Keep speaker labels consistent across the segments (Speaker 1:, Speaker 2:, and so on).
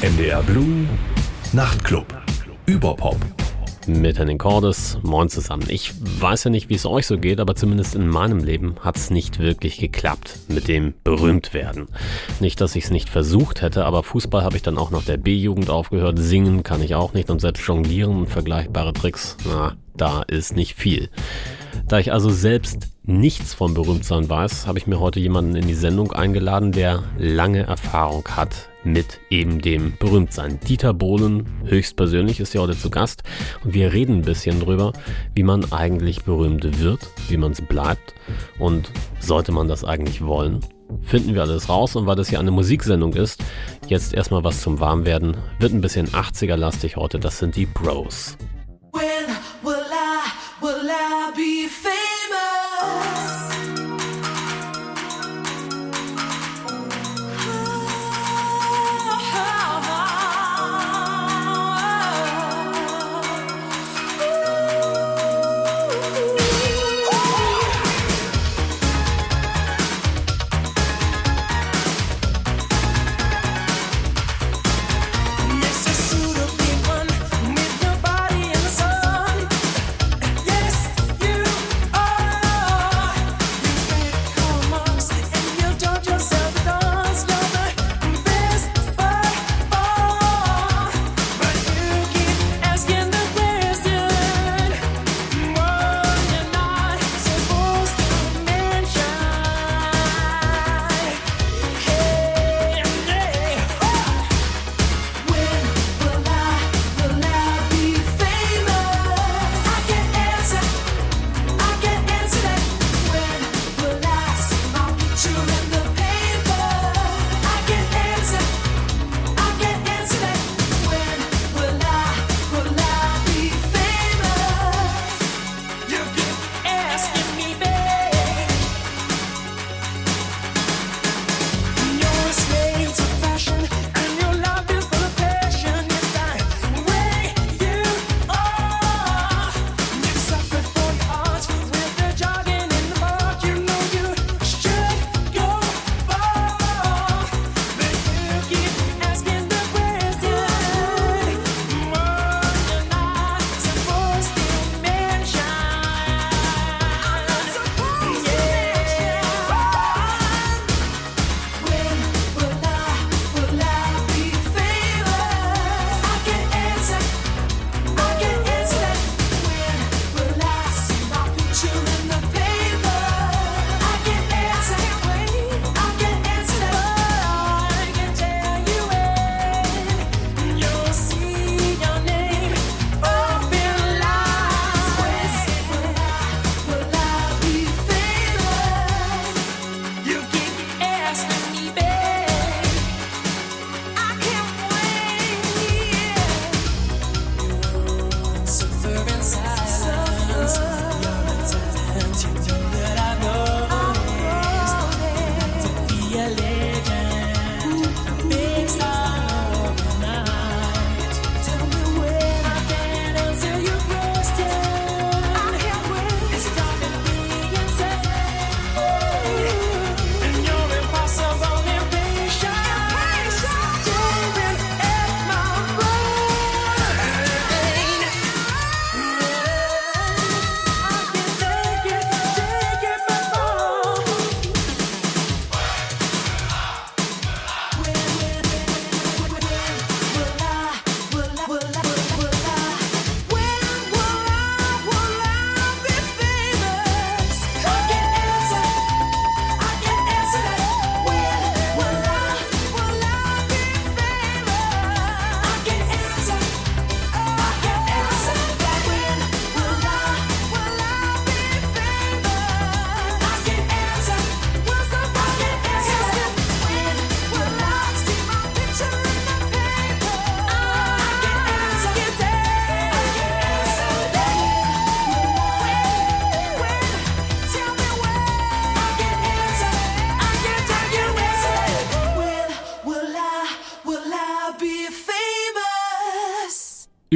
Speaker 1: NDR Blue Nachtclub. Überpop.
Speaker 2: Mit Henning Cordes, moin zusammen. Ich weiß ja nicht, wie es euch so geht, aber zumindest in meinem Leben hat es nicht wirklich geklappt mit dem Berühmtwerden. Nicht, dass ich es nicht versucht hätte, aber Fußball habe ich dann auch nach der B-Jugend aufgehört. Singen kann ich auch nicht und selbst jonglieren und vergleichbare Tricks, na, da ist nicht viel. Da ich also selbst nichts vom Berühmtsein weiß, habe ich mir heute jemanden in die Sendung eingeladen, der lange Erfahrung hat mit eben dem Berühmtsein. Dieter Bohlen höchstpersönlich ist ja heute zu Gast und wir reden ein bisschen drüber, wie man eigentlich berühmt wird, wie man es bleibt und sollte man das eigentlich wollen. Finden wir alles raus und weil das hier eine Musiksendung ist, jetzt erstmal was zum Warmwerden. Wird ein bisschen 80er-lastig heute, das sind die Bros. When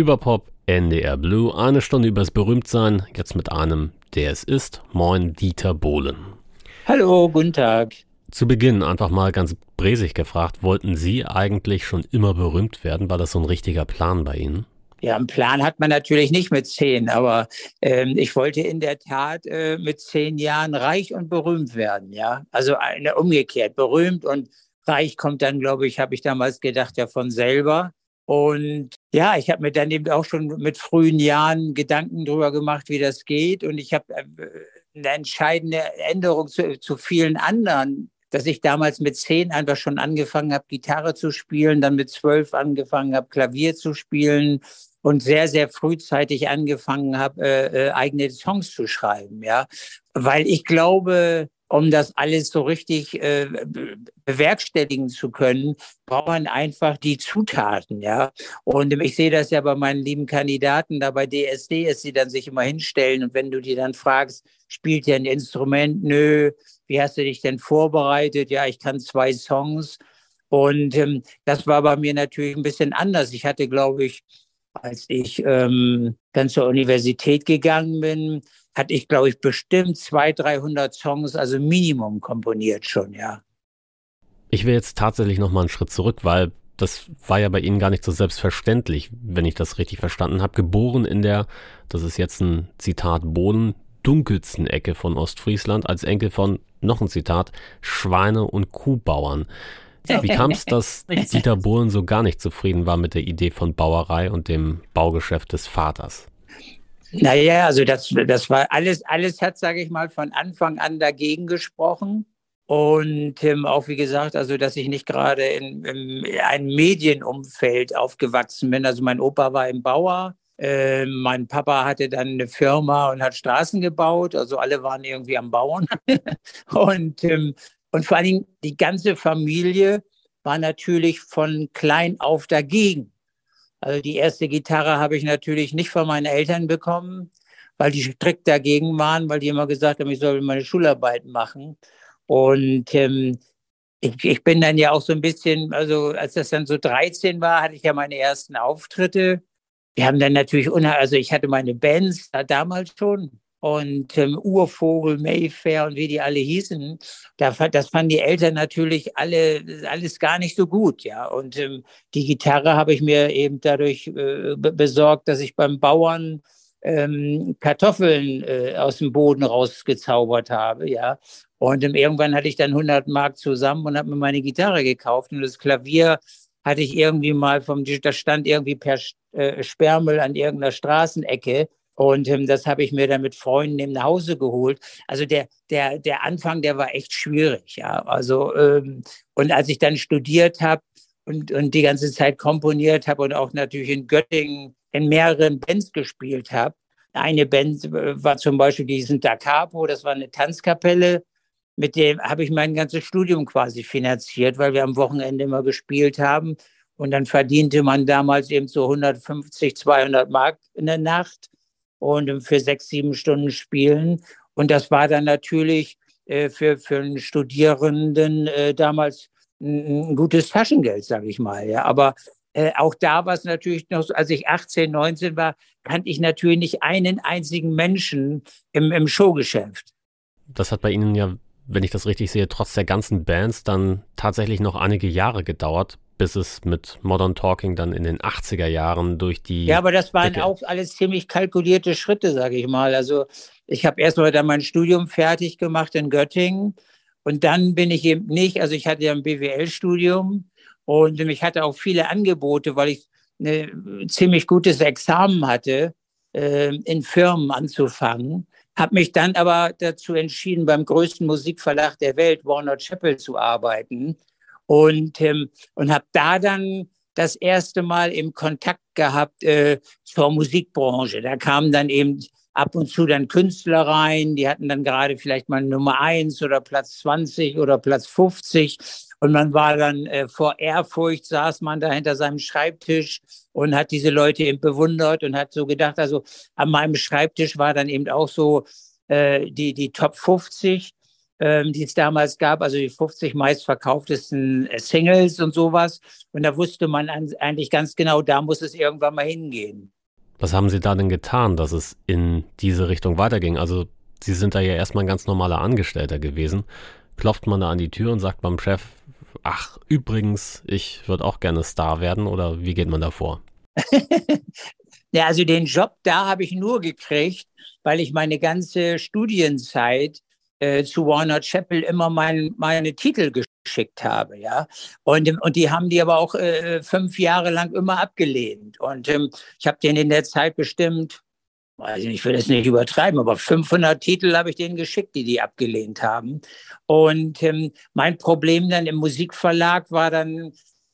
Speaker 2: Überpop NDR Blue, eine Stunde übers Berühmtsein, jetzt mit einem, der es ist. Moin, Dieter Bohlen.
Speaker 3: Hallo, guten Tag.
Speaker 4: Zu Beginn einfach mal ganz bräsig gefragt, wollten Sie eigentlich schon immer berühmt werden? War das so ein richtiger Plan bei Ihnen?
Speaker 3: Ja, einen Plan hat man natürlich nicht mit zehn, aber ähm, ich wollte in der Tat äh, mit zehn Jahren reich und berühmt werden, ja. Also eine, umgekehrt, berühmt und reich kommt dann, glaube ich, habe ich damals gedacht, ja von selber. Und ja, ich habe mir dann eben auch schon mit frühen Jahren Gedanken darüber gemacht, wie das geht. Und ich habe äh, eine entscheidende Änderung zu, zu vielen anderen dass ich damals mit zehn einfach schon angefangen habe, Gitarre zu spielen, dann mit zwölf angefangen habe, Klavier zu spielen und sehr, sehr frühzeitig angefangen habe, äh, äh, eigene Songs zu schreiben, ja. Weil ich glaube, um das alles so richtig äh, bewerkstelligen zu können, braucht man einfach die Zutaten, ja. Und ich sehe das ja bei meinen lieben Kandidaten da bei DSD, dass sie dann sich immer hinstellen und wenn du die dann fragst, spielt ihr ein Instrument? Nö. Wie hast du dich denn vorbereitet? Ja, ich kann zwei Songs. Und ähm, das war bei mir natürlich ein bisschen anders. Ich hatte, glaube ich, als ich ähm, dann zur Universität gegangen bin, hatte ich, glaube ich, bestimmt 200, 300 Songs, also Minimum komponiert schon, ja.
Speaker 4: Ich will jetzt tatsächlich noch mal einen Schritt zurück, weil das war ja bei Ihnen gar nicht so selbstverständlich, wenn ich das richtig verstanden habe. Geboren in der, das ist jetzt ein Zitat, Boden dunkelsten Ecke von Ostfriesland als Enkel von, noch ein Zitat, Schweine- und Kuhbauern. Wie kam es, dass Dieter Bohlen so gar nicht zufrieden war mit der Idee von Bauerei und dem Baugeschäft des Vaters?
Speaker 3: Naja, also das, das war alles, alles hat, sage ich mal, von Anfang an dagegen gesprochen. Und ähm, auch wie gesagt, also dass ich nicht gerade in, in einem Medienumfeld aufgewachsen bin. Also mein Opa war im Bauer, äh, mein Papa hatte dann eine Firma und hat Straßen gebaut. Also alle waren irgendwie am Bauen. und ähm, und vor allen Dingen die ganze Familie war natürlich von klein auf dagegen. Also die erste Gitarre habe ich natürlich nicht von meinen Eltern bekommen, weil die strikt dagegen waren, weil die immer gesagt haben, ich soll meine Schularbeit machen. Und ähm, ich, ich bin dann ja auch so ein bisschen, also als das dann so 13 war, hatte ich ja meine ersten Auftritte. Wir haben dann natürlich, also ich hatte meine Bands da damals schon, und ähm, Urvogel, Mayfair und wie die alle hießen, da, das fanden die Eltern natürlich alle alles gar nicht so gut, ja. Und ähm, die Gitarre habe ich mir eben dadurch äh, besorgt, dass ich beim Bauern ähm, Kartoffeln äh, aus dem Boden rausgezaubert habe, ja. Und ähm, irgendwann hatte ich dann 100 Mark zusammen und habe mir meine Gitarre gekauft und das Klavier hatte ich irgendwie mal vom, das stand irgendwie per äh, Sperrmüll an irgendeiner Straßenecke und ähm, das habe ich mir dann mit Freunden eben nach Hause geholt. Also der, der, der Anfang, der war echt schwierig. Ja. Also, ähm, und als ich dann studiert habe und, und die ganze Zeit komponiert habe und auch natürlich in Göttingen in mehreren Bands gespielt habe. Eine Band äh, war zum Beispiel diesen Da Capo, das war eine Tanzkapelle. Mit dem habe ich mein ganzes Studium quasi finanziert, weil wir am Wochenende immer gespielt haben. Und dann verdiente man damals eben so 150, 200 Mark in der Nacht und für sechs, sieben Stunden spielen. Und das war dann natürlich äh, für, für einen Studierenden äh, damals ein, gutes Taschengeld, sage ich mal. Ja. Aber äh, auch da war es natürlich noch als ich 18, 19 war, kannte ich natürlich nicht einen einzigen Menschen im, im Showgeschäft.
Speaker 4: Das hat bei Ihnen ja, wenn ich das richtig sehe, trotz der ganzen Bands dann tatsächlich noch einige Jahre gedauert, bis es mit Modern Talking dann in den 80er Jahren durch die.
Speaker 3: Ja, aber das waren Decke. auch alles ziemlich kalkulierte Schritte, sage ich mal. Also ich habe erst mal dann mein Studium fertig gemacht in Göttingen und dann bin ich eben nicht, also ich hatte ja ein BWL-Studium und ich hatte auch viele Angebote, weil ich ein ziemlich gutes Examen hatte, äh, in Firmen anzufangen. Habe mich dann aber dazu entschieden, beim größten Musikverlag der Welt, Warner Chappell, zu arbeiten und, ähm, und habe da dann das erste Mal im Kontakt gehabt äh, zur Musikbranche. Da kamen dann eben ab und zu dann Künstler rein, die hatten dann gerade vielleicht mal Nummer eins oder Platz 20 oder Platz 50 und man war dann äh, vor Ehrfurcht, saß man da hinter seinem Schreibtisch und hat diese Leute eben bewundert und hat so gedacht, also an meinem Schreibtisch war dann eben auch so äh, die, die Top 50 ähm, die es damals gab, also die 50 meistverkauftesten äh, Singles und sowas. Und da wusste man eigentlich ganz genau, da muss es irgendwann mal hingehen.
Speaker 4: Was haben Sie da denn getan, dass es in diese Richtung weiterging? Also Sie sind da ja erstmal ein ganz normaler Angestellter gewesen. klopft man da an die Tür und sagt beim Chef, ach, übrigens, ich würde auch gerne Star werden oder wie geht man da vor?
Speaker 3: ja, also den Job da habe ich nur gekriegt, weil ich meine ganze Studienzeit äh, zu Warner Chappell immer mein, meine Titel geschickt habe, ja. Und, und die haben die aber auch äh, fünf Jahre lang immer abgelehnt. Und ähm, ich habe denen in der Zeit bestimmt, nicht, ich will das nicht übertreiben, aber 500 Titel habe ich denen geschickt, die die abgelehnt haben. Und ähm, mein Problem dann im Musikverlag war dann,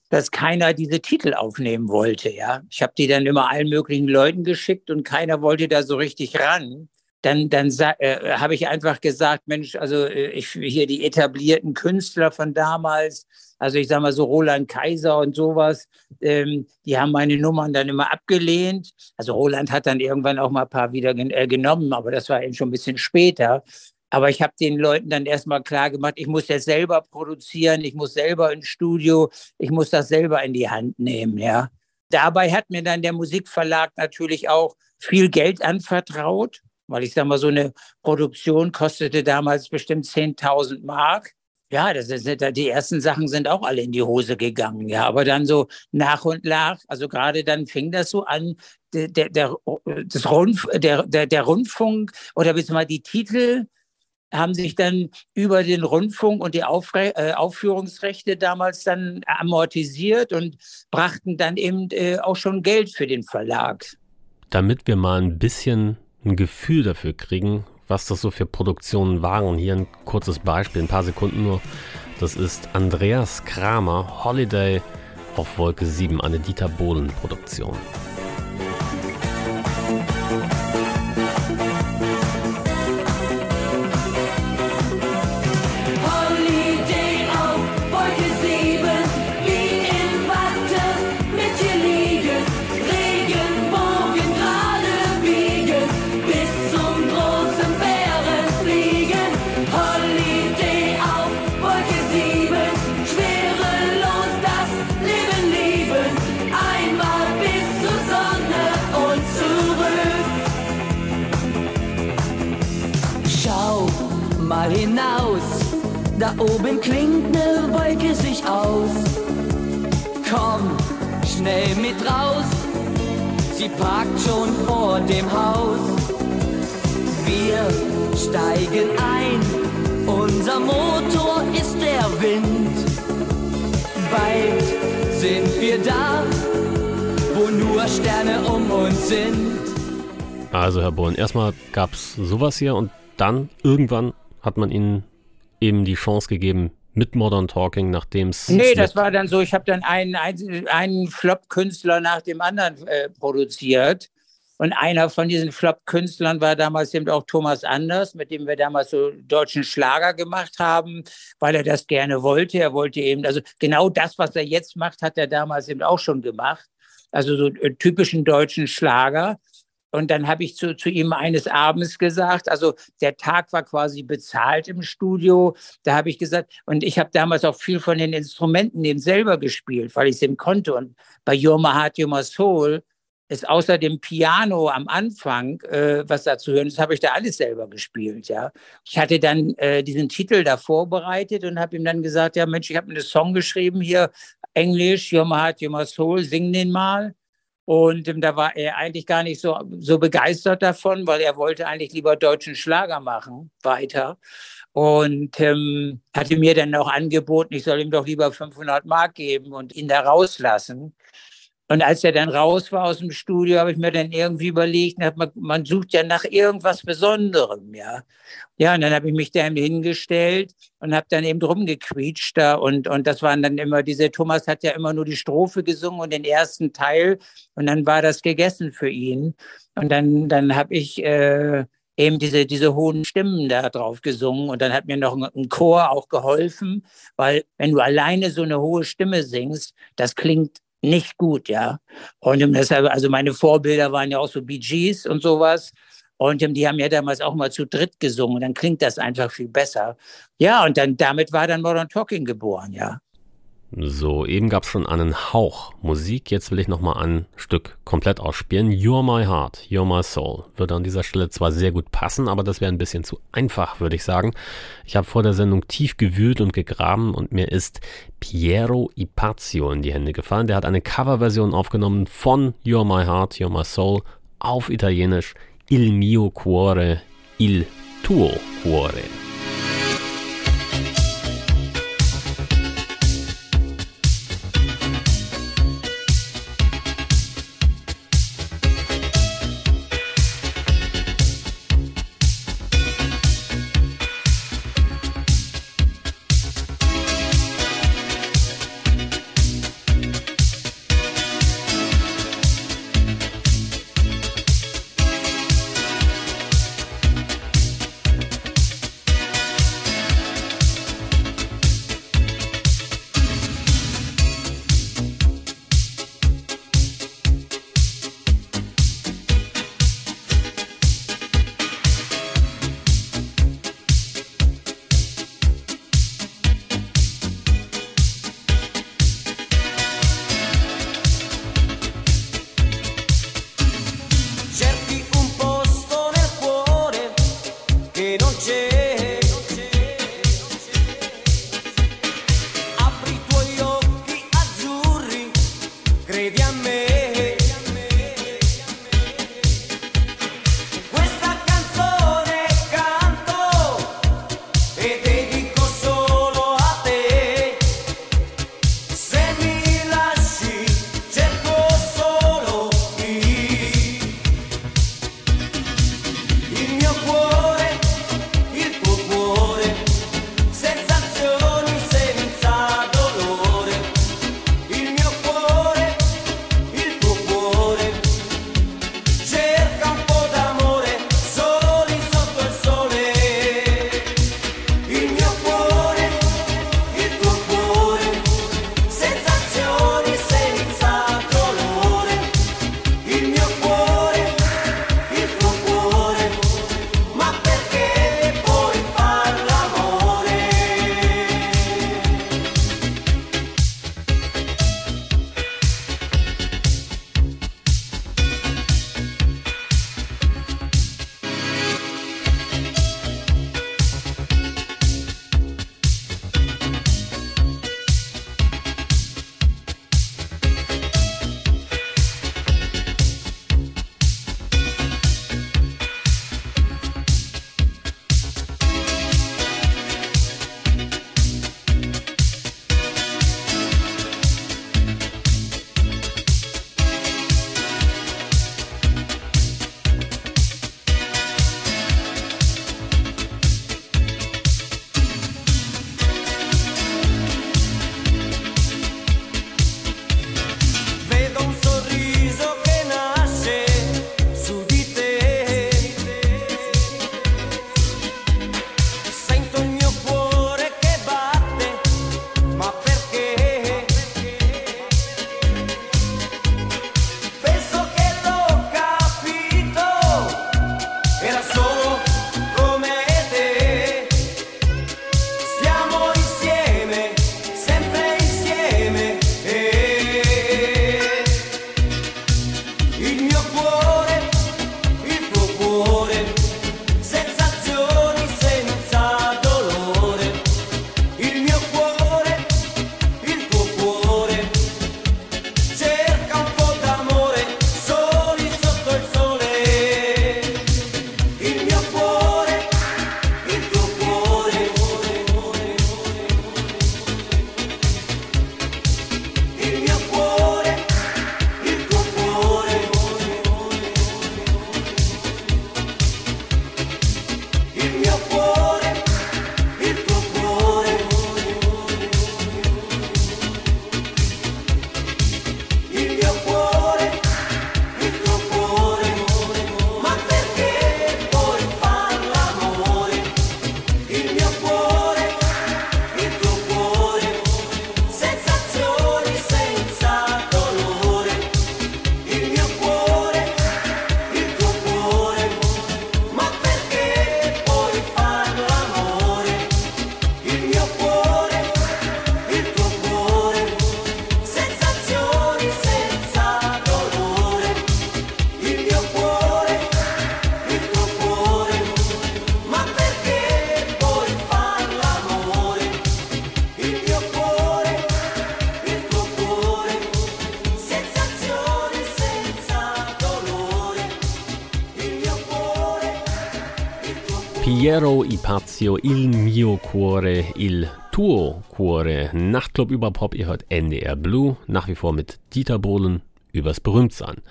Speaker 3: dass keiner diese Titel aufnehmen wollte, ja. Ich habe die dann immer allen möglichen Leuten geschickt und keiner wollte da so richtig ran dann, dann äh, habe ich einfach gesagt, Mensch, also äh, ich hier die etablierten Künstler von damals, also ich sage mal so Roland Kaiser und sowas, ähm, die haben meine Nummern dann immer abgelehnt. Also Roland hat dann irgendwann auch mal ein paar wieder gen äh, genommen, aber das war eben schon ein bisschen später. Aber ich habe den Leuten dann erstmal klar gemacht, ich muss das selber produzieren, ich muss selber ins Studio, ich muss das selber in die Hand nehmen, ja. Dabei hat mir dann der Musikverlag natürlich auch viel Geld anvertraut weil ich sage mal, so eine Produktion kostete damals bestimmt 10.000 Mark. Ja, das ist, die ersten Sachen sind auch alle in die Hose gegangen, ja. Aber dann so nach und nach, also gerade dann fing das so an, der, der, das Rundf der, der, der Rundfunk oder beziehungsweise die Titel haben sich dann über den Rundfunk und die Aufre äh, Aufführungsrechte damals dann amortisiert und brachten dann eben äh, auch schon Geld für den Verlag.
Speaker 4: Damit wir mal ein bisschen ein Gefühl dafür kriegen, was das so für Produktionen waren. Hier ein kurzes Beispiel, ein paar Sekunden nur. Das ist Andreas Kramer, Holiday auf Wolke 7, eine Dieter Bohlen Produktion.
Speaker 5: Da oben klingt ne Wolke sich aus. Komm schnell mit raus, sie parkt schon vor dem Haus. Wir steigen ein, unser Motor ist der Wind. Bald sind wir da, wo nur Sterne um uns sind.
Speaker 4: Also Herr Bohlen, erstmal gab es sowas hier und dann irgendwann hat man Ihnen eben die Chance gegeben mit Modern Talking, nachdem es.
Speaker 3: Nee, das war dann so, ich habe dann einen, einen, Flop-Künstler nach dem anderen äh, produziert. Und einer von diesen Flop-Künstlern war damals eben auch Thomas Anders, mit dem wir damals so deutschen Schlager gemacht haben, weil er das gerne wollte. Er wollte eben, also genau das, was er jetzt macht, hat er damals eben auch schon gemacht. Also so äh, typischen deutschen Schlager. Und dann habe ich zu, zu ihm eines Abends gesagt, also der Tag war quasi bezahlt im Studio. Da habe ich gesagt, und ich habe damals auch viel von den Instrumenten eben selber gespielt, weil ich es eben konnte. Und bei Your My Heart, Your Soul ist außer dem Piano am Anfang, äh, was da zu hören ist, habe ich da alles selber gespielt, ja. Ich hatte dann äh, diesen Titel da vorbereitet und habe ihm dann gesagt, ja Mensch, ich habe einen Song geschrieben hier, Englisch, Your My Heart, Your Soul, sing den mal. Und ähm, da war er eigentlich gar nicht so, so begeistert davon, weil er wollte eigentlich lieber deutschen Schlager machen, weiter. Und ähm, hatte mir dann auch angeboten, ich soll ihm doch lieber 500 Mark geben und ihn da rauslassen. Und als er dann raus war aus dem Studio, habe ich mir dann irgendwie überlegt, man, man sucht ja nach irgendwas Besonderem, ja. Ja, und dann habe ich mich da hingestellt und habe dann eben drum gequietscht da und, und das waren dann immer diese, Thomas hat ja immer nur die Strophe gesungen und den ersten Teil und dann war das gegessen für ihn. Und dann, dann habe ich äh, eben diese, diese hohen Stimmen da drauf gesungen und dann hat mir noch ein, ein Chor auch geholfen, weil wenn du alleine so eine hohe Stimme singst, das klingt nicht gut, ja. Und deshalb, also meine Vorbilder waren ja auch so Bee Gees und sowas. Und die haben ja damals auch mal zu dritt gesungen. Dann klingt das einfach viel besser. Ja, und dann damit war dann Modern Talking geboren, ja.
Speaker 5: So, eben gab es schon einen Hauch Musik. Jetzt will ich nochmal ein Stück komplett ausspielen. You're My Heart, You're My Soul. Würde an dieser Stelle zwar sehr gut passen, aber das wäre ein bisschen zu einfach, würde ich sagen. Ich habe vor der Sendung tief gewühlt und gegraben und mir ist Piero Ipazio in die Hände gefallen. Der hat eine Coverversion aufgenommen von You're My Heart, You're My Soul auf Italienisch Il mio cuore, il tuo cuore.
Speaker 4: whoa. Ipazio, Il mio cuore, il tuo cuore. Nachtclub über Pop, ihr hört NDR Blue, nach wie vor mit Dieter Bohlen übers Berühmtsein.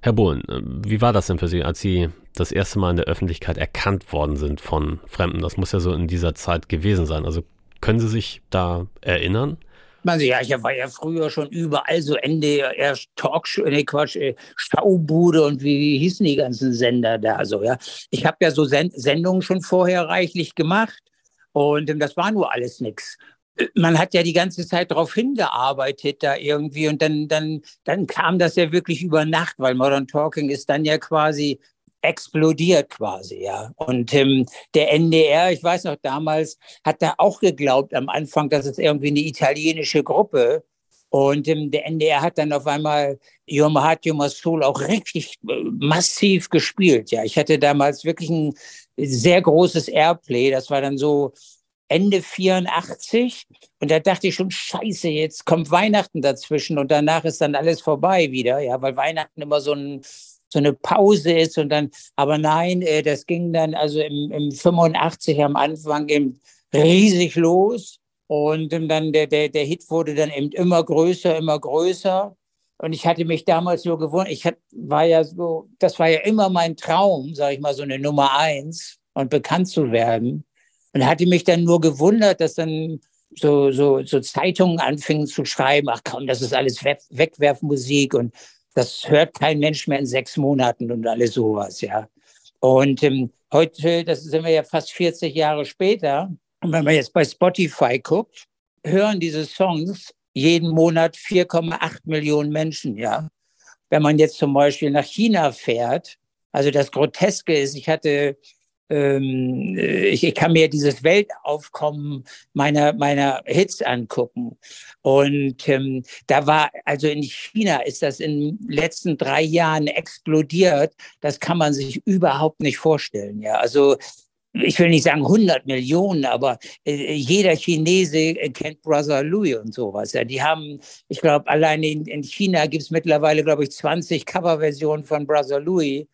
Speaker 4: Herr Bohlen, wie war das denn für Sie, als Sie das erste Mal in der Öffentlichkeit erkannt worden sind von Fremden? Das muss ja so in dieser Zeit gewesen sein. Also können Sie sich da erinnern?
Speaker 3: Man, ja, ich war ja früher schon überall so NDR Talkshow, nee, Quatsch, äh, Schaubude und wie, wie hießen die ganzen Sender da so, ja. Ich habe ja so Send Sendungen schon vorher reichlich gemacht und ähm, das war nur alles nichts man hat ja die ganze Zeit darauf hingearbeitet da irgendwie und dann, dann, dann kam das ja wirklich über Nacht, weil Modern Talking ist dann ja quasi explodiert quasi, ja. Und ähm, der NDR, ich weiß noch damals, hat da auch geglaubt am Anfang, dass es irgendwie eine italienische Gruppe. Und ähm, der NDR hat dann auf einmal Your Heart, Your Soul auch richtig äh, massiv gespielt. Ja, ich hatte damals wirklich ein sehr großes Airplay. Das war dann so Ende 84. Und da dachte ich schon, scheiße, jetzt kommt Weihnachten dazwischen und danach ist dann alles vorbei wieder. Ja, weil Weihnachten immer so ein so eine Pause ist und dann, aber nein, äh, das ging dann also im, im 85 am Anfang eben riesig los und dann der, der, der Hit wurde dann eben immer größer, immer größer. Und ich hatte mich damals so gewohnt, ich hat, war ja so, das war ja immer mein Traum, sage ich mal, so eine Nummer eins und bekannt zu werden. Und hatte mich dann nur gewundert, dass dann so, so, so Zeitungen anfingen zu schreiben, ach komm, das ist alles Wegwerfmusik und das hört kein Mensch mehr in sechs Monaten und alles sowas, ja. Und ähm, heute, das sind wir ja fast 40 Jahre später, und wenn man jetzt bei Spotify guckt, hören diese Songs jeden Monat 4,8 Millionen Menschen, ja. Wenn man jetzt zum Beispiel nach China fährt, also das Groteske ist, ich hatte ich, ich kann mir dieses Weltaufkommen meiner, meiner Hits angucken. Und ähm, da war, also in China ist das in den letzten drei Jahren explodiert. Das kann man sich überhaupt nicht vorstellen. Ja, also ich will nicht sagen 100 Millionen, aber äh, jeder Chinese kennt Brother Louis und sowas. Ja, die haben, ich glaube, allein in, in China gibt es mittlerweile, glaube ich, 20 Coverversionen von Brother Louis.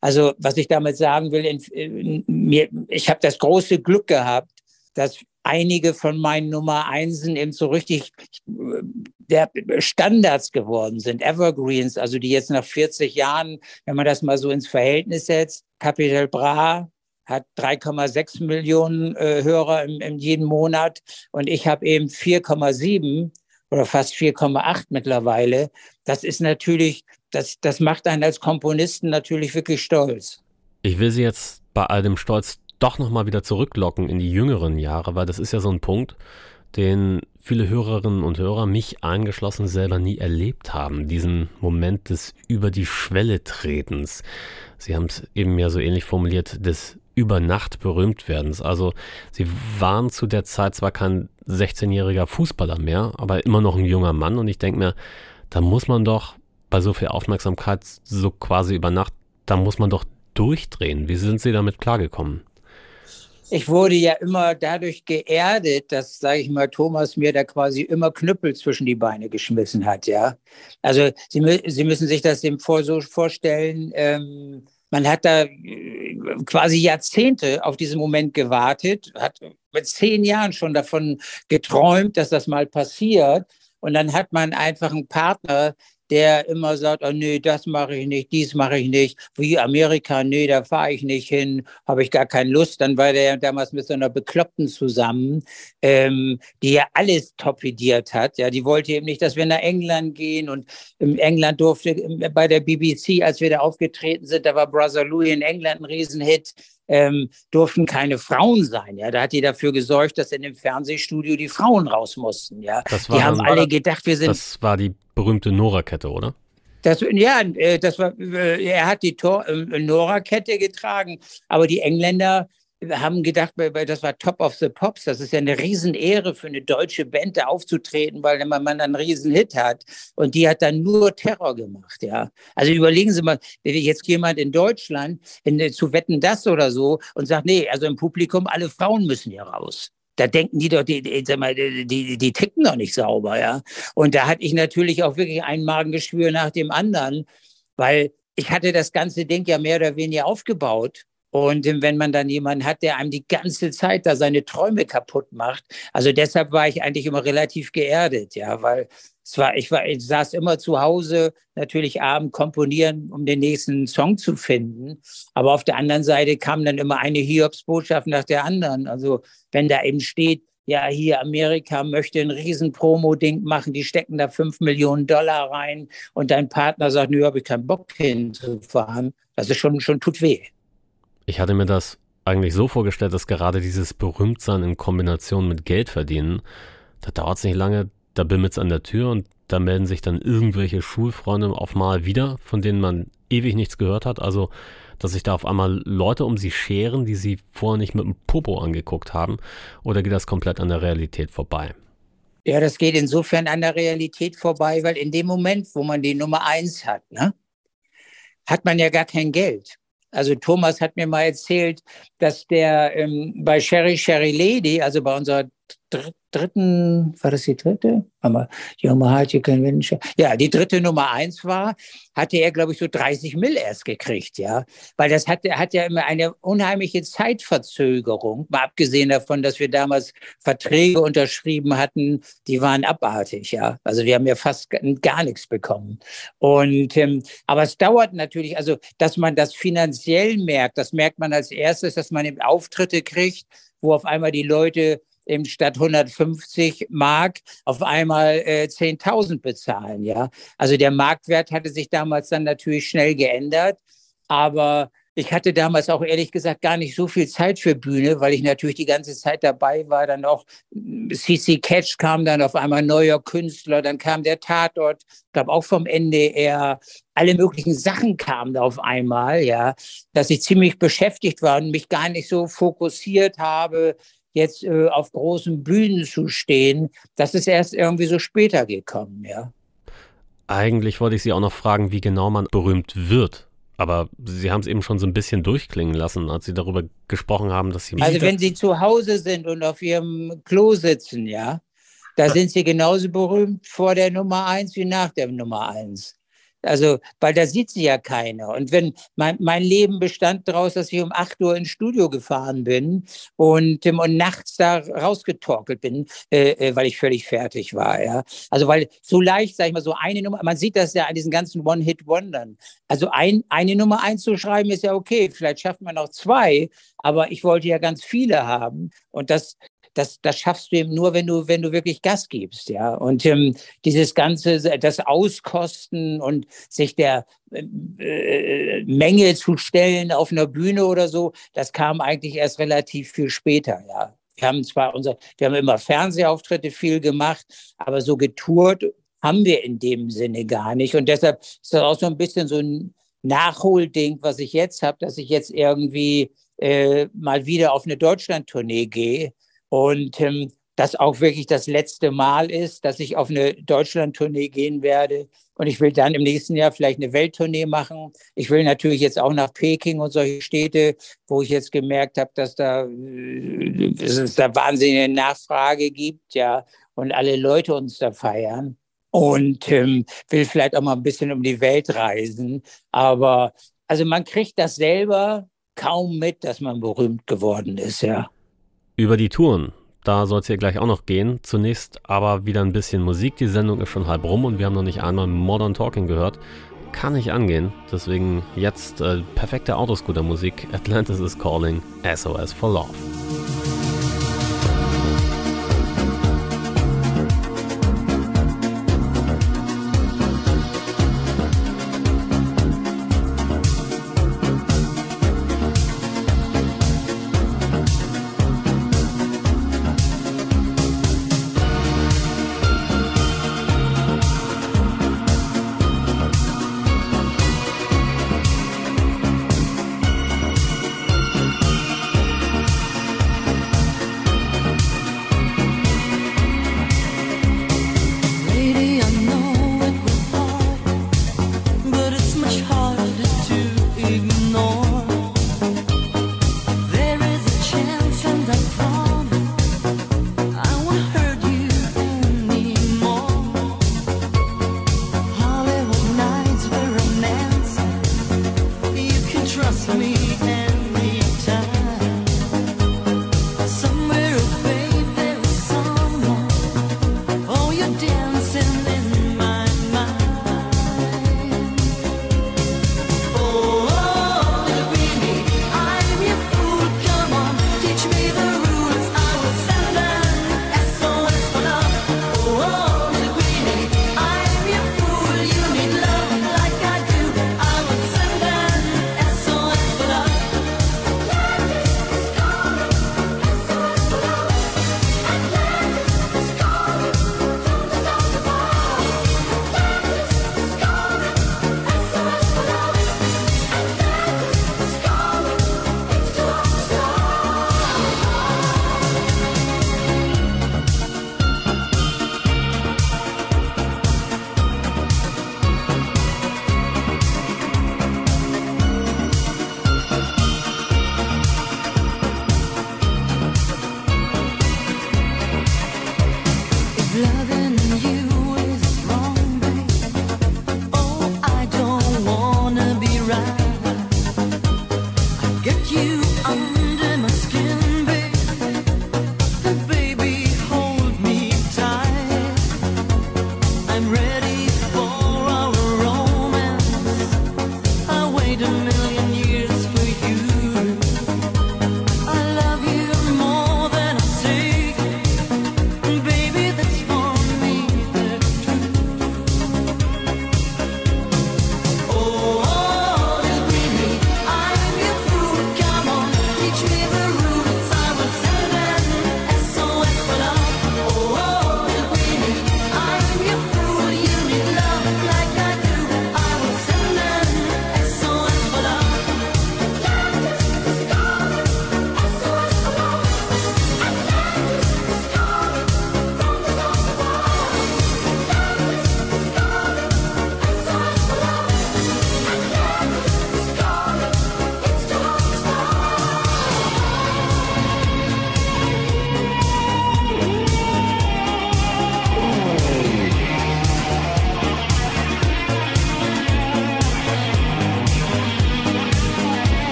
Speaker 3: Also was ich damit sagen will, in, in, mir, ich habe das große Glück gehabt, dass einige von meinen Nummer Einsen eben so richtig der Standards geworden sind, Evergreens, also die jetzt nach 40 Jahren, wenn man das mal so ins Verhältnis setzt, Capital Bra hat 3,6 Millionen äh, Hörer im, im jeden Monat und ich habe eben 4,7 oder fast 4,8 mittlerweile. Das ist natürlich das, das macht einen als Komponisten natürlich wirklich stolz.
Speaker 4: Ich will Sie jetzt bei all dem Stolz doch nochmal wieder zurücklocken in die jüngeren Jahre, weil das ist ja so ein Punkt, den viele Hörerinnen und Hörer, mich eingeschlossen, selber nie erlebt haben. Diesen Moment des über die Schwelle tretens. Sie haben es eben ja so ähnlich formuliert, des über Nacht berühmt werdens. Also Sie waren zu der Zeit zwar kein 16-jähriger Fußballer mehr, aber immer noch ein junger Mann und ich denke mir, da muss man doch bei so viel Aufmerksamkeit so quasi über Nacht, da muss man doch durchdrehen. Wie sind Sie damit klargekommen?
Speaker 3: Ich wurde ja immer dadurch geerdet, dass, sage ich mal, Thomas mir da quasi immer Knüppel zwischen die Beine geschmissen hat, ja. Also Sie, Sie müssen sich das dem vor, so vorstellen, ähm, man hat da äh, quasi Jahrzehnte auf diesen Moment gewartet, hat mit zehn Jahren schon davon geträumt, dass das mal passiert. Und dann hat man einfach einen Partner, der immer sagt, oh, nee, das mache ich nicht, dies mache ich nicht, wie Amerika, nee, da fahre ich nicht hin, habe ich gar keine Lust. Dann war der damals mit so einer Bekloppten zusammen, ähm, die ja alles torpediert hat. Ja, die wollte eben nicht, dass wir nach England gehen und in England durfte, bei der BBC, als wir da aufgetreten sind, da war Brother Louis in England ein Riesenhit ähm, durften keine Frauen sein. Ja, da hat die dafür gesorgt, dass in dem Fernsehstudio die Frauen raus mussten. Ja,
Speaker 4: das
Speaker 3: war, die haben alle gedacht, wir sind.
Speaker 4: Das war die berühmte Nora-Kette, oder?
Speaker 3: Das, ja, äh, das war, äh, er hat die äh, Nora-Kette getragen, aber die Engländer haben gedacht, das war Top of the Pops. Das ist ja eine Riesenehre für eine deutsche Band, da aufzutreten, weil man einen Riesenhit hat. Und die hat dann nur Terror gemacht, ja. Also überlegen Sie mal, wenn jetzt jemand in Deutschland in, zu wetten das oder so und sagt, nee, also im Publikum, alle Frauen müssen hier raus. Da denken die doch, die, die, die, die, die ticken doch nicht sauber, ja. Und da hatte ich natürlich auch wirklich ein Magengeschwür nach dem anderen, weil ich hatte das ganze Ding ja mehr oder weniger aufgebaut Und wenn man dann jemanden hat, der einem die ganze Zeit da seine Träume kaputt macht, also deshalb war ich eigentlich immer relativ geerdet, ja, weil es war, ich war, ich saß immer zu Hause, natürlich abend komponieren, um den nächsten Song zu finden. Aber auf der anderen Seite kam dann immer eine Hiobsbotschaft nach der anderen. Also wenn da eben steht, ja, hier Amerika möchte ein riesen Promo-Ding machen, die stecken da fünf Millionen Dollar rein und dein Partner sagt, nö, habe ich keinen Bock hinzufahren. Das ist schon, schon tut weh.
Speaker 4: Ich hatte mir das eigentlich so vorgestellt, dass gerade dieses Berühmtsein in Kombination mit Geld verdienen, da dauert es nicht lange, da bimmelt es an der Tür und da melden sich dann irgendwelche Schulfreunde auf mal wieder, von denen man ewig nichts gehört hat. Also, dass sich da auf einmal Leute um sie scheren, die sie vorher nicht mit dem Popo angeguckt haben, oder geht das komplett an der Realität vorbei?
Speaker 3: Ja, das geht insofern an der Realität vorbei, weil in dem Moment, wo man die Nummer eins hat, ne, hat man ja gar kein Geld. Also Thomas hat mir mal erzählt, dass der ähm, bei Sherry Sherry Lady, also bei unserer dritten, war das die dritte? Yamaha Convention. Ja, die dritte Nummer eins war, hatte er, glaube ich, so 30 Mill erst gekriegt, ja. Weil das hat, hat ja immer eine unheimliche Zeitverzögerung, mal abgesehen davon, dass wir damals Verträge unterschrieben hatten, die waren abartig, ja. Also wir haben ja fast gar nichts bekommen. Und, ähm, aber es dauert natürlich, also, dass man das finanziell merkt, das merkt man als erstes, dass man eben Auftritte kriegt, wo auf einmal die Leute eben statt 150 Mark auf einmal äh, 10.000 bezahlen. Ja, also der Marktwert hatte sich damals dann natürlich schnell geändert, aber ich hatte damals auch ehrlich gesagt gar nicht so viel Zeit für Bühne, weil ich natürlich die ganze Zeit dabei war. Dann auch CC Catch kam dann auf einmal neuer Künstler, dann kam der Tatort, glaube auch vom NDR. Alle möglichen Sachen kamen auf einmal, ja, dass ich ziemlich beschäftigt war und mich gar nicht so fokussiert habe, jetzt äh, auf großen Bühnen zu stehen, das ist erst irgendwie so später gekommen, ja.
Speaker 4: Eigentlich wollte ich Sie auch noch fragen, wie genau man berühmt wird. Aber Sie haben es eben schon so ein bisschen durchklingen lassen, als Sie darüber gesprochen haben, dass Sie.
Speaker 3: Also, wenn Sie zu Hause sind und auf Ihrem Klo sitzen, ja, da sind Sie genauso berühmt vor der Nummer eins wie nach der Nummer eins. Also, weil da sieht sie ja keiner. Und wenn mein, mein Leben bestand daraus, dass ich um 8 Uhr ins Studio gefahren bin und, und nachts da rausgetorkelt bin, äh, äh, weil ich völlig fertig war. Ja. Also, weil so leicht, sag ich mal, so eine Nummer, man sieht das ja an diesen ganzen One-Hit-Wondern. Also ein, eine Nummer einzuschreiben ist ja okay, vielleicht schafft man noch zwei, aber ich wollte ja ganz viele haben. Und das, das, das schaffst du eben nur, wenn du, wenn du wirklich Gas gibst, ja. Und ähm, dieses ganze, das Auskosten und sich der äh, Menge zu stellen auf einer Bühne oder so, das kam eigentlich erst relativ viel später, ja. Wir haben zwar unser, wir haben immer Fernsehauftritte viel gemacht, aber so getourt haben wir in dem Sinne gar nicht. Und deshalb ist das auch so ein bisschen so ein Nachholding, was ich jetzt habe, dass ich jetzt irgendwie äh, mal wieder auf eine Deutschland-Tournee gehe und ähm, das auch wirklich das letzte Mal ist, dass ich auf eine Deutschland-Tournee gehen werde. Und ich will dann im nächsten Jahr vielleicht eine Welttournee machen. Ich will natürlich jetzt auch nach Peking und solche Städte, wo ich jetzt gemerkt habe, dass da, äh, dass es da wahnsinnige Nachfrage gibt, ja, und alle Leute uns da feiern. Und ähm, will vielleicht auch mal ein bisschen um die Welt reisen. Aber also man kriegt das selber kaum mit, dass man berühmt geworden ist, ja.
Speaker 4: Über die Touren, da soll es hier gleich auch noch gehen. Zunächst aber wieder ein bisschen Musik. Die Sendung ist schon halb rum und wir haben noch nicht einmal Modern Talking gehört. Kann nicht angehen. Deswegen jetzt äh, perfekte Autoscooter-Musik. Atlantis is Calling, SOS for Love.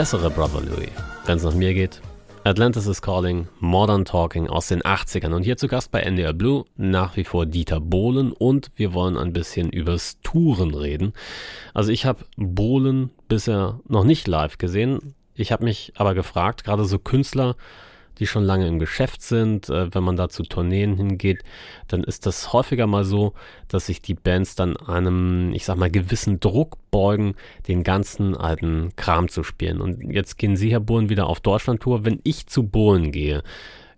Speaker 4: Bessere Brother Louis, wenn es nach mir geht. Atlantis is Calling, Modern Talking aus den 80ern. Und hier zu Gast bei NDR Blue nach wie vor Dieter Bohlen und wir wollen ein bisschen übers Touren reden. Also ich habe Bohlen bisher noch nicht live gesehen. Ich habe mich aber gefragt, gerade so Künstler, die schon lange im Geschäft sind. Äh, wenn man da zu Tourneen hingeht, dann ist das häufiger mal so, dass sich die Bands dann einem, ich sag mal, gewissen Druck beugen, den ganzen alten Kram zu spielen. Und jetzt gehen Sie, Herr Bohlen, wieder auf Deutschland-Tour. Wenn ich zu Bohlen gehe,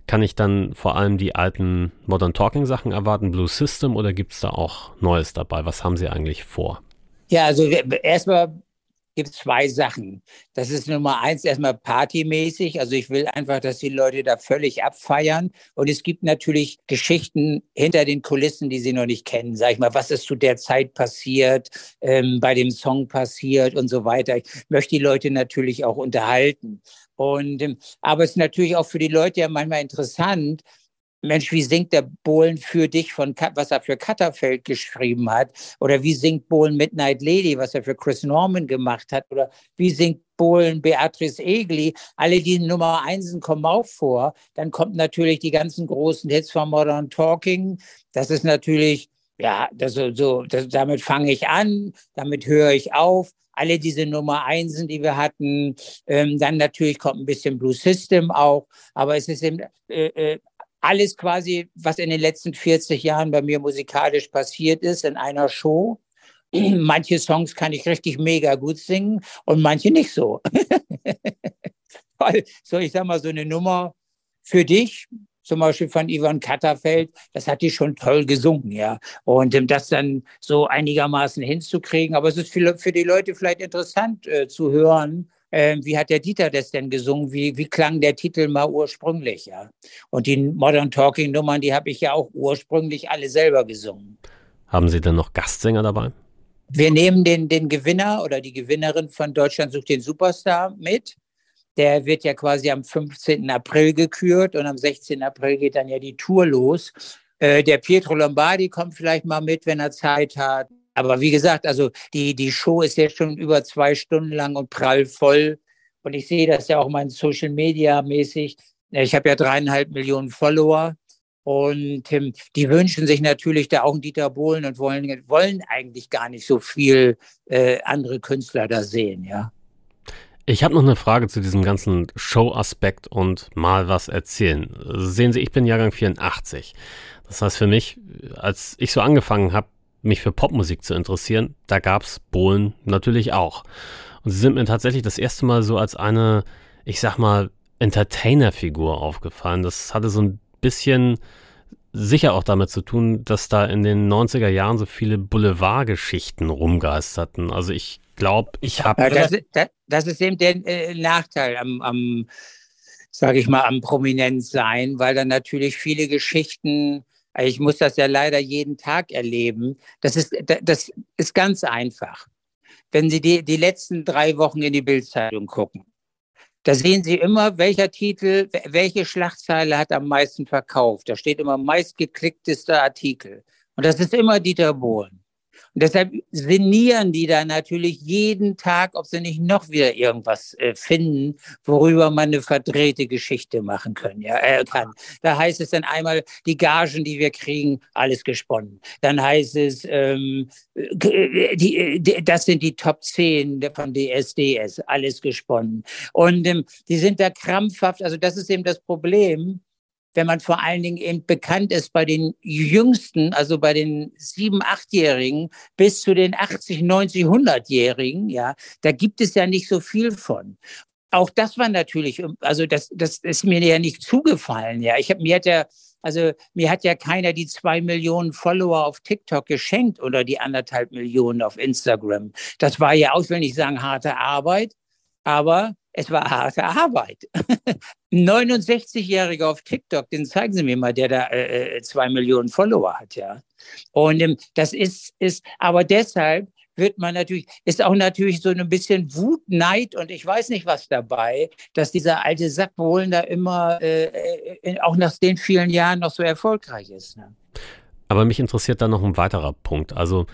Speaker 4: kann ich dann vor allem die alten Modern Talking Sachen erwarten, Blue System, oder gibt es da auch Neues dabei? Was haben Sie eigentlich vor?
Speaker 3: Ja, also erstmal gibt zwei Sachen. Das ist Nummer eins erstmal partymäßig. Also ich will einfach, dass die Leute da völlig abfeiern. Und es gibt natürlich Geschichten hinter den Kulissen, die sie noch nicht kennen. Sag ich mal, was ist zu der Zeit passiert, ähm, bei dem Song passiert und so weiter. Ich möchte die Leute natürlich auch unterhalten. Und, ähm, aber es ist natürlich auch für die Leute ja manchmal interessant, Mensch, wie singt der Bohlen für dich von, was er für Katterfeld geschrieben hat? Oder wie singt Bohlen Midnight Lady, was er für Chris Norman gemacht hat? Oder wie singt Bohlen Beatrice Egli? Alle die Nummer Einsen kommen auch vor. Dann kommt natürlich die ganzen großen Hits von Modern Talking. Das ist natürlich, ja, das, so, das, damit fange ich an, damit höre ich auf alle diese Nummer Einsen, die wir hatten. Ähm, dann natürlich kommt ein bisschen Blue System auch, aber es ist eben äh, äh, alles quasi, was in den letzten 40 Jahren bei mir musikalisch passiert ist, in einer Show. Manche Songs kann ich richtig mega gut singen und manche nicht so. so, ich sag mal, so eine Nummer für dich, zum Beispiel von Ivan Katterfeld, das hat die schon toll gesungen, ja. Und um, das dann so einigermaßen hinzukriegen, aber es ist für, für die Leute vielleicht interessant äh, zu hören, äh, wie hat der Dieter das denn gesungen? Wie, wie klang der Titel mal ursprünglich? Ja? Und die Modern Talking Nummern, die habe ich ja auch ursprünglich alle selber gesungen.
Speaker 4: Haben Sie denn noch Gastsänger dabei?
Speaker 3: Wir nehmen den, den Gewinner oder die Gewinnerin von Deutschland sucht den Superstar mit. Der wird ja quasi am 15. April gekürt und am 16. April geht dann ja die Tour los. Äh, der Pietro Lombardi kommt vielleicht mal mit, wenn er Zeit hat. Aber wie gesagt, also die, die Show ist jetzt schon über zwei Stunden lang und prall voll. Und ich sehe das ja auch mal Social Media mäßig. Ich habe ja dreieinhalb Millionen Follower. Und ähm, die wünschen sich natürlich da auch einen Dieter Bohlen und wollen, wollen eigentlich gar nicht so viel äh, andere Künstler da sehen, ja.
Speaker 4: Ich habe noch eine Frage zu diesem ganzen Show-Aspekt und mal was erzählen. Sehen Sie, ich bin Jahrgang 84. Das heißt für mich, als ich so angefangen habe, mich für Popmusik zu interessieren, da gab's Bohlen natürlich auch. Und sie sind mir tatsächlich das erste Mal so als eine, ich sag mal, Entertainer-Figur aufgefallen. Das hatte so ein bisschen sicher auch damit zu tun, dass da in den 90er Jahren so viele Boulevardgeschichten rumgeisterten. Also ich glaube, ich habe.
Speaker 3: Ja, das, das, das, ist eben der äh, Nachteil am, am sage ich mal, am Prominenz sein, weil dann natürlich viele Geschichten ich muss das ja leider jeden Tag erleben. Das ist, das ist ganz einfach. Wenn Sie die, die letzten drei Wochen in die Bildzeitung gucken, da sehen Sie immer, welcher Titel, welche Schlagzeile hat am meisten verkauft. Da steht immer meistgeklicktester Artikel. Und das ist immer Dieter Bohlen. Und deshalb sinnieren die da natürlich jeden Tag, ob sie nicht noch wieder irgendwas äh, finden, worüber man eine verdrehte Geschichte machen können, ja, äh, kann. Da heißt es dann einmal, die Gagen, die wir kriegen, alles gesponnen. Dann heißt es, ähm, äh, die, äh, das sind die Top 10 von DSDS, alles gesponnen. Und ähm, die sind da krampfhaft, also das ist eben das Problem wenn man vor allen Dingen eben bekannt ist bei den Jüngsten, also bei den sieben, achtjährigen bis zu den 80, 90, 100-Jährigen, ja, da gibt es ja nicht so viel von. Auch das war natürlich, also das, das ist mir ja nicht zugefallen, ja. Ich habe mir hat ja also mir hat ja keiner die zwei Millionen Follower auf TikTok geschenkt oder die anderthalb Millionen auf Instagram. Das war ja auch, will nicht sagen, harte Arbeit, aber es war harte Arbeit. 69-Jähriger auf TikTok, den zeigen Sie mir mal, der da äh, äh, zwei Millionen Follower hat, ja. Und ähm, das ist, ist, aber deshalb wird man natürlich, ist auch natürlich so ein bisschen Wut, Neid und ich weiß nicht was dabei, dass dieser alte Sack wohl da immer, äh, äh, auch nach den vielen Jahren noch so erfolgreich ist. Ne?
Speaker 4: Aber mich interessiert da noch ein weiterer Punkt. Also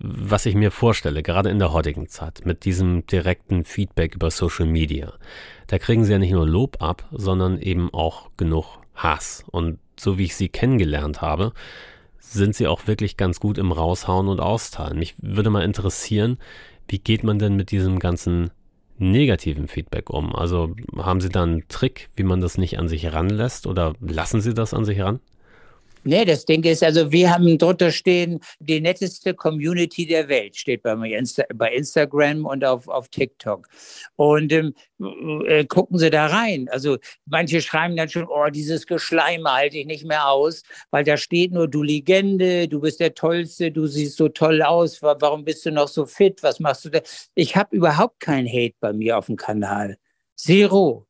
Speaker 4: was ich mir vorstelle, gerade in der heutigen Zeit, mit diesem direkten Feedback über Social Media, da kriegen sie ja nicht nur Lob ab, sondern eben auch genug Hass. Und so wie ich sie kennengelernt habe, sind sie auch wirklich ganz gut im Raushauen und Austeilen. Mich würde mal interessieren, wie geht man denn mit diesem ganzen negativen Feedback um? Also haben Sie da einen Trick, wie man das nicht an sich ranlässt oder lassen Sie das an sich ran?
Speaker 3: Nee, das Ding ist, also wir haben drunter stehen, die netteste Community der Welt steht bei Insta bei Instagram und auf, auf TikTok. Und ähm, äh, gucken Sie da rein. Also manche schreiben dann schon, oh, dieses Geschleime halte ich nicht mehr aus, weil da steht nur, du Legende, du bist der Tollste, du siehst so toll aus, warum bist du noch so fit, was machst du da? Ich habe überhaupt keinen Hate bei mir auf dem Kanal. Zero.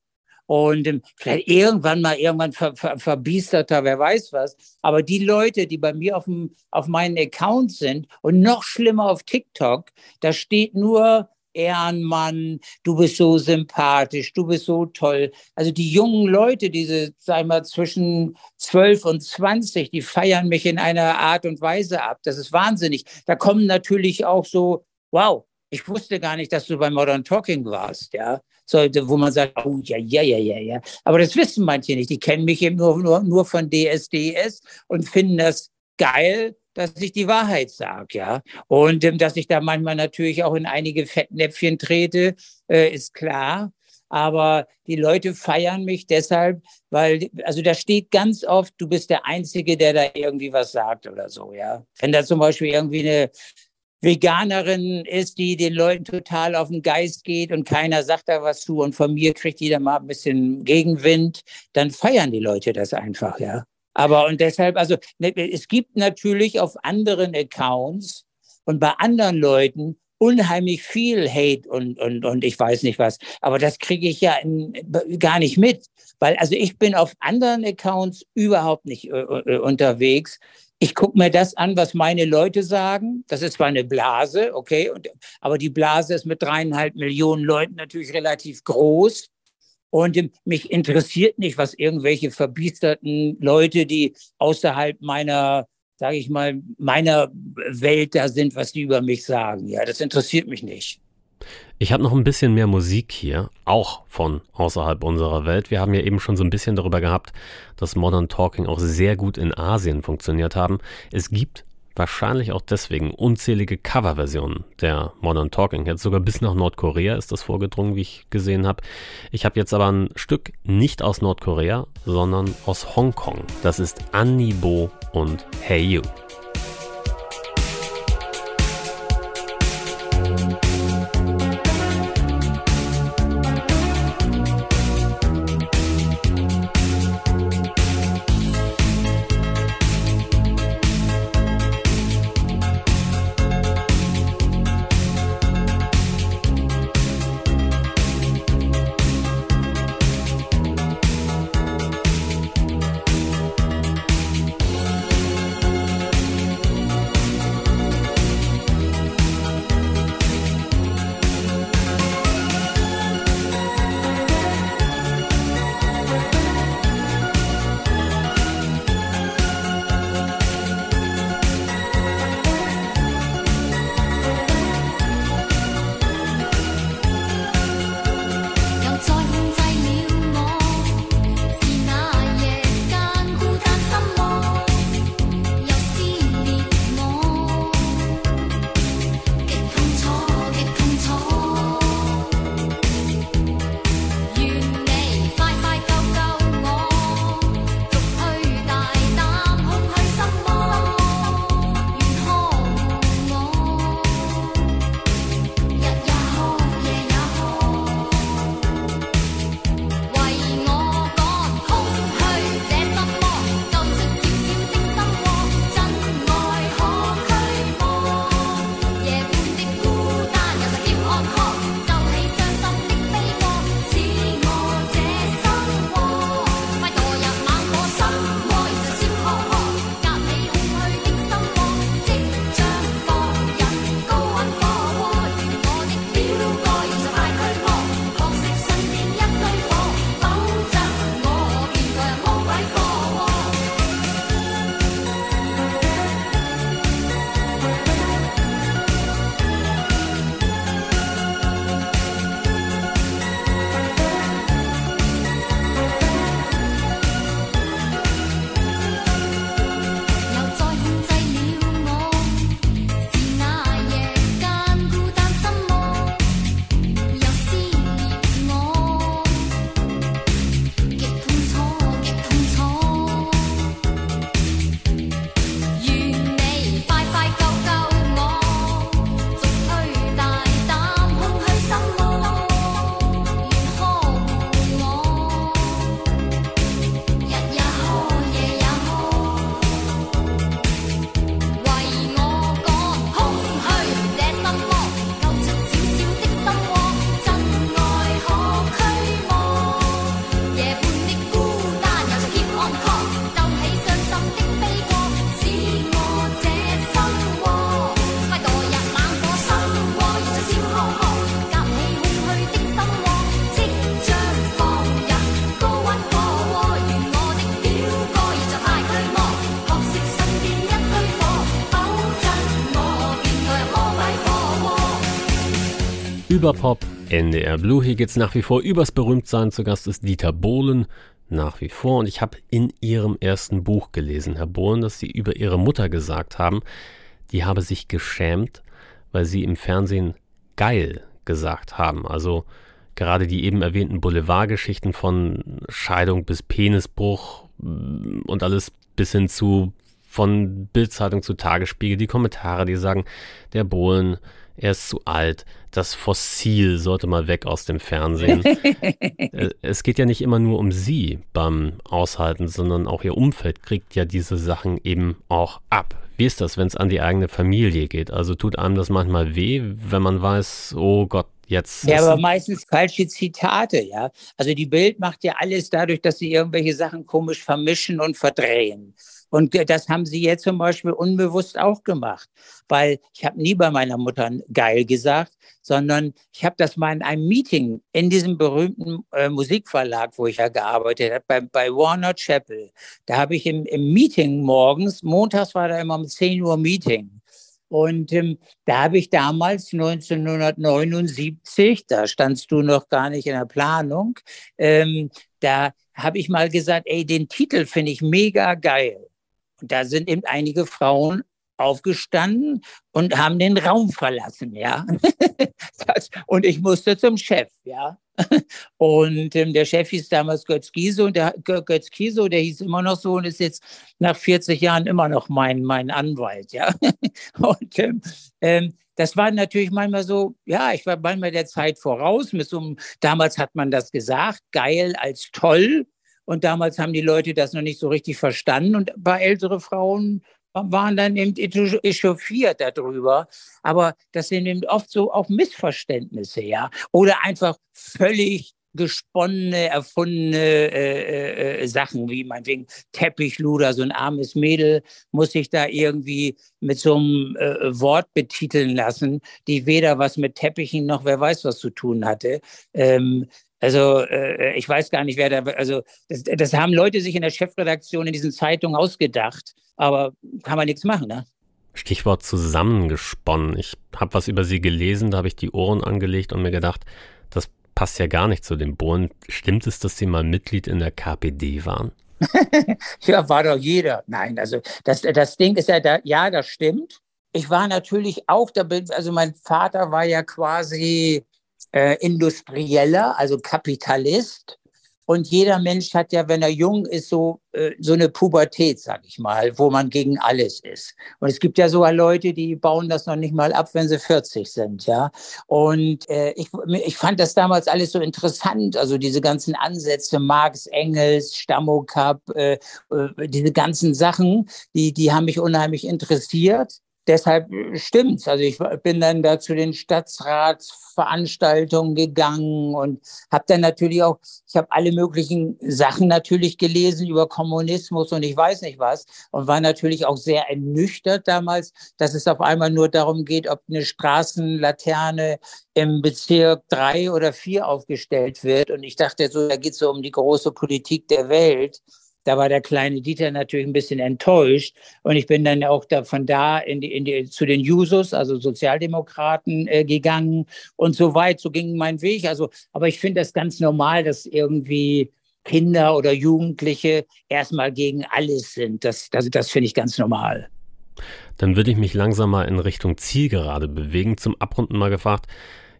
Speaker 3: Und ähm, vielleicht irgendwann mal irgendwann ver, ver, verbiesterter, wer weiß was. Aber die Leute, die bei mir auf, dem, auf meinen Account sind und noch schlimmer auf TikTok, da steht nur Ehrenmann, du bist so sympathisch, du bist so toll. Also die jungen Leute, diese, sag ich mal, zwischen 12 und 20, die feiern mich in einer Art und Weise ab. Das ist wahnsinnig. Da kommen natürlich auch so, wow, ich wusste gar nicht, dass du bei Modern Talking warst, ja. So, wo man sagt, oh ja, ja, ja, ja, ja. Aber das wissen manche nicht. Die kennen mich eben nur, nur, nur von DSDS und finden das geil, dass ich die Wahrheit sage, ja. Und ähm, dass ich da manchmal natürlich auch in einige Fettnäpfchen trete, äh, ist klar. Aber die Leute feiern mich deshalb, weil, also da steht ganz oft, du bist der Einzige, der da irgendwie was sagt oder so, ja. Wenn da zum Beispiel irgendwie eine, Veganerin ist, die den Leuten total auf den Geist geht und keiner sagt da was zu und von mir kriegt jeder mal ein bisschen Gegenwind, dann feiern die Leute das einfach, ja. Aber und deshalb, also ne, es gibt natürlich auf anderen Accounts und bei anderen Leuten unheimlich viel Hate und, und, und ich weiß nicht was. Aber das kriege ich ja in, gar nicht mit. Weil also ich bin auf anderen Accounts überhaupt nicht äh, äh unterwegs ich gucke mir das an, was meine Leute sagen. Das ist zwar eine Blase, okay, und, aber die Blase ist mit dreieinhalb Millionen Leuten natürlich relativ groß. Und mich interessiert nicht, was irgendwelche verbiesterten Leute, die außerhalb meiner, sage ich mal, meiner Welt da sind, was die über mich sagen. Ja, das interessiert mich nicht.
Speaker 4: Ich habe noch ein bisschen mehr Musik hier, auch von außerhalb unserer Welt. Wir haben ja eben schon so ein bisschen darüber gehabt, dass Modern Talking auch sehr gut in Asien funktioniert haben. Es gibt wahrscheinlich auch deswegen unzählige Coverversionen der Modern Talking. Jetzt sogar bis nach Nordkorea ist das vorgedrungen, wie ich gesehen habe. Ich habe jetzt aber ein Stück nicht aus Nordkorea, sondern aus Hongkong. Das ist Anibo und Hey You. Überpop, NDR Blue. Hier geht es nach wie vor übers Berühmtsein. Zu Gast ist Dieter Bohlen nach wie vor. Und ich habe in Ihrem ersten Buch gelesen, Herr Bohlen, dass Sie über Ihre Mutter gesagt haben, die habe sich geschämt, weil Sie im Fernsehen geil gesagt haben. Also gerade die eben erwähnten Boulevardgeschichten von Scheidung bis Penisbruch mm, und alles bis hin zu von Bildzeitung zu Tagesspiegel, die Kommentare, die sagen, der Bohlen, er ist zu alt, das Fossil sollte mal weg aus dem Fernsehen. Äh, es geht ja nicht immer nur um sie beim Aushalten, sondern auch ihr Umfeld kriegt ja diese Sachen eben auch ab. Wie ist das, wenn es an die eigene Familie geht? Also tut einem das manchmal weh, wenn man weiß, oh Gott, jetzt.
Speaker 3: Ja, aber meistens falsche Zitate, ja. Also die Bild macht ja alles dadurch, dass sie irgendwelche Sachen komisch vermischen und verdrehen. Und das haben sie jetzt zum Beispiel unbewusst auch gemacht, weil ich habe nie bei meiner Mutter geil gesagt, sondern ich habe das mal in einem Meeting in diesem berühmten äh, Musikverlag, wo ich ja gearbeitet habe, bei, bei Warner Chapel. Da habe ich im, im Meeting morgens, montags war da immer um 10 Uhr Meeting. Und ähm, da habe ich damals 1979, da standst du noch gar nicht in der Planung, ähm, da habe ich mal gesagt, ey, den Titel finde ich mega geil. Und da sind eben einige Frauen aufgestanden und haben den Raum verlassen, ja. das, und ich musste zum Chef, ja. Und ähm, der Chef hieß damals Götz Gieso und der Götz Gieso, der hieß immer noch so und ist jetzt nach 40 Jahren immer noch mein, mein Anwalt, ja. und ähm, ähm, das war natürlich manchmal so, ja, ich war manchmal der Zeit voraus. Mit so einem, damals hat man das gesagt, geil als toll. Und damals haben die Leute das noch nicht so richtig verstanden. Und bei älteren Frauen waren dann eben echauffiert darüber. Aber das sind eben oft so auch Missverständnisse, ja. Oder einfach völlig gesponnene, erfundene äh, äh, Sachen, wie meinetwegen Teppichluder, so ein armes Mädel muss sich da irgendwie mit so einem äh, Wort betiteln lassen, die weder was mit Teppichen noch wer weiß was zu tun hatte. Ähm, also äh, ich weiß gar nicht, wer da, also das, das haben Leute sich in der Chefredaktion in diesen Zeitungen ausgedacht, aber kann man nichts machen, ne?
Speaker 4: Stichwort zusammengesponnen. Ich habe was über sie gelesen, da habe ich die Ohren angelegt und mir gedacht, das passt ja gar nicht zu den Bohlen. Stimmt es, dass sie mal Mitglied in der KPD waren?
Speaker 3: ja, war doch jeder. Nein, also das, das Ding ist ja, da, ja, das stimmt. Ich war natürlich auch da, also mein Vater war ja quasi äh, Industrieller, also Kapitalist. Und jeder Mensch hat ja, wenn er jung ist, so, äh, so eine Pubertät, sag ich mal, wo man gegen alles ist. Und es gibt ja sogar Leute, die bauen das noch nicht mal ab, wenn sie 40 sind, ja. Und äh, ich, ich fand das damals alles so interessant, also diese ganzen Ansätze, Marx, Engels, Stammokap, äh, äh, diese ganzen Sachen, die, die haben mich unheimlich interessiert deshalb stimmt's. Also ich bin dann da zu den Stadtratsveranstaltungen gegangen und habe dann natürlich auch, ich habe alle möglichen Sachen natürlich gelesen über Kommunismus und ich weiß nicht was und war natürlich auch sehr ernüchtert damals, dass es auf einmal nur darum geht, ob eine Straßenlaterne im Bezirk drei oder vier aufgestellt wird. Und ich dachte so, da geht es so um die große Politik der Welt. Da war der kleine Dieter natürlich ein bisschen enttäuscht. Und ich bin dann auch da, von da in die, in die, zu den Jusos, also Sozialdemokraten, äh, gegangen. Und so weit, so ging mein Weg. Also, aber ich finde das ganz normal, dass irgendwie Kinder oder Jugendliche erstmal gegen alles sind. Das, das, das finde ich ganz normal.
Speaker 4: Dann würde ich mich langsam mal in Richtung Zielgerade bewegen. Zum Abrunden mal gefragt.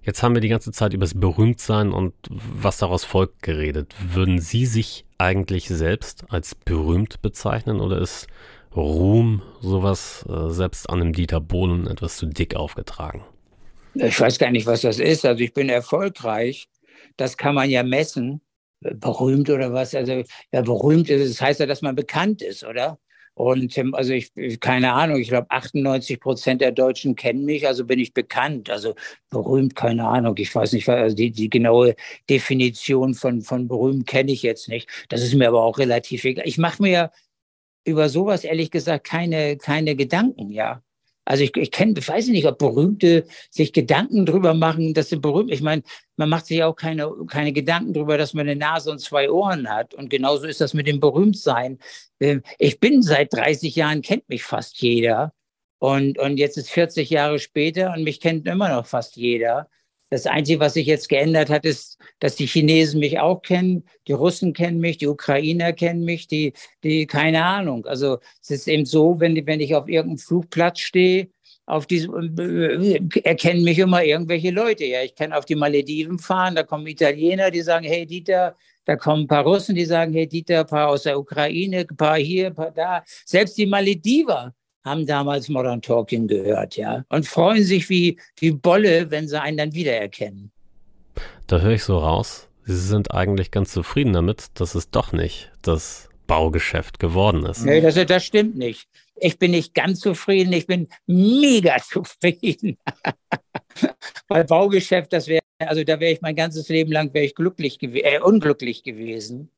Speaker 4: Jetzt haben wir die ganze Zeit über das Berühmtsein und was daraus folgt geredet. Würden Sie sich eigentlich selbst als berühmt bezeichnen oder ist Ruhm sowas äh, selbst an einem Dieter Bohlen etwas zu dick aufgetragen?
Speaker 3: Ich weiß gar nicht, was das ist. Also ich bin erfolgreich. Das kann man ja messen. Berühmt oder was? Also ja, berühmt ist, das heißt ja, dass man bekannt ist, oder? Und ähm, also ich, keine Ahnung, ich glaube 98 Prozent der Deutschen kennen mich, also bin ich bekannt. Also berühmt, keine Ahnung. Ich weiß nicht, also die, die genaue Definition von, von berühmt kenne ich jetzt nicht. Das ist mir aber auch relativ egal. Ich mache mir über sowas ehrlich gesagt keine, keine Gedanken, ja. Also ich, ich kenne, ich weiß nicht, ob Berühmte sich Gedanken drüber machen, dass sie berühmt. Ich meine, man macht sich auch keine, keine Gedanken drüber, dass man eine Nase und zwei Ohren hat. Und genauso ist das mit dem Berühmtsein. Ähm, ich bin seit 30 Jahren, kennt mich fast jeder. Und, und jetzt ist 40 Jahre später und mich kennt immer noch fast jeder. Das Einzige, was sich jetzt geändert hat, ist, dass die Chinesen mich auch kennen, die Russen kennen mich, die Ukrainer kennen mich, die, die, keine Ahnung. Also es ist eben so, wenn, wenn ich auf irgendeinem Flugplatz stehe, auf diesem, äh, erkennen mich immer irgendwelche Leute. Ja, ich kann auf die Malediven fahren, da kommen Italiener, die sagen, hey Dieter, da kommen ein paar Russen, die sagen, hey Dieter, ein paar aus der Ukraine, ein paar hier, ein paar da. Selbst die Malediver haben damals Modern Talking gehört, ja, und freuen sich wie die Bolle, wenn sie einen dann wiedererkennen.
Speaker 5: Da höre ich so raus, Sie sind eigentlich ganz zufrieden damit, dass es doch nicht das Baugeschäft geworden ist.
Speaker 3: Nee, das, das stimmt nicht. Ich bin nicht ganz zufrieden, ich bin mega zufrieden. Weil Baugeschäft, das wäre, also da wäre ich mein ganzes Leben lang wäre ich glücklich äh, unglücklich gewesen.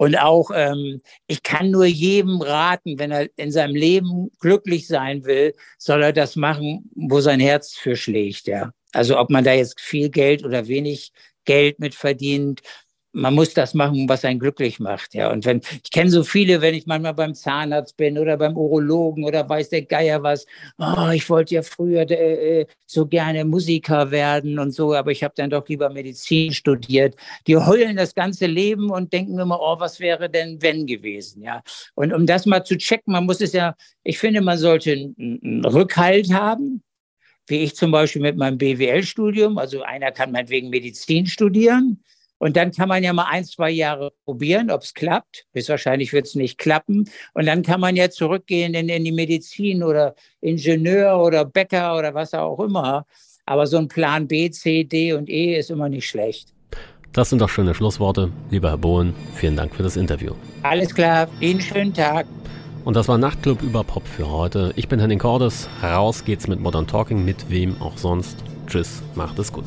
Speaker 3: Und auch, ähm, ich kann nur jedem raten, wenn er in seinem Leben glücklich sein will, soll er das machen, wo sein Herz für schlägt, ja. Also ob man da jetzt viel Geld oder wenig Geld mit verdient, man muss das machen, was einen glücklich macht. Ja, und wenn ich kenne so viele, wenn ich manchmal beim Zahnarzt bin oder beim Urologen oder weiß der Geier was, oh, ich wollte ja früher äh, äh, so gerne Musiker werden und so, aber ich habe dann doch lieber Medizin studiert. Die heulen das ganze Leben und denken immer, oh, was wäre denn wenn gewesen? Ja, und um das mal zu checken, man muss es ja, ich finde, man sollte einen Rückhalt haben. Wie ich zum Beispiel mit meinem BWL-Studium, also einer kann meinetwegen Medizin studieren, und dann kann man ja mal ein, zwei Jahre probieren, ob es klappt. Bis wahrscheinlich wird es nicht klappen. Und dann kann man ja zurückgehen in, in die Medizin oder Ingenieur oder Bäcker oder was auch immer. Aber so ein Plan B, C, D und E ist immer nicht schlecht.
Speaker 5: Das sind doch schöne Schlussworte. Lieber Herr Bohlen, vielen Dank für das Interview.
Speaker 3: Alles klar, Ihnen schönen Tag.
Speaker 5: Und das war Nachtclub über Pop für heute. Ich bin Henning Cordes. Raus geht's mit Modern Talking, mit wem auch sonst. Tschüss, macht es gut.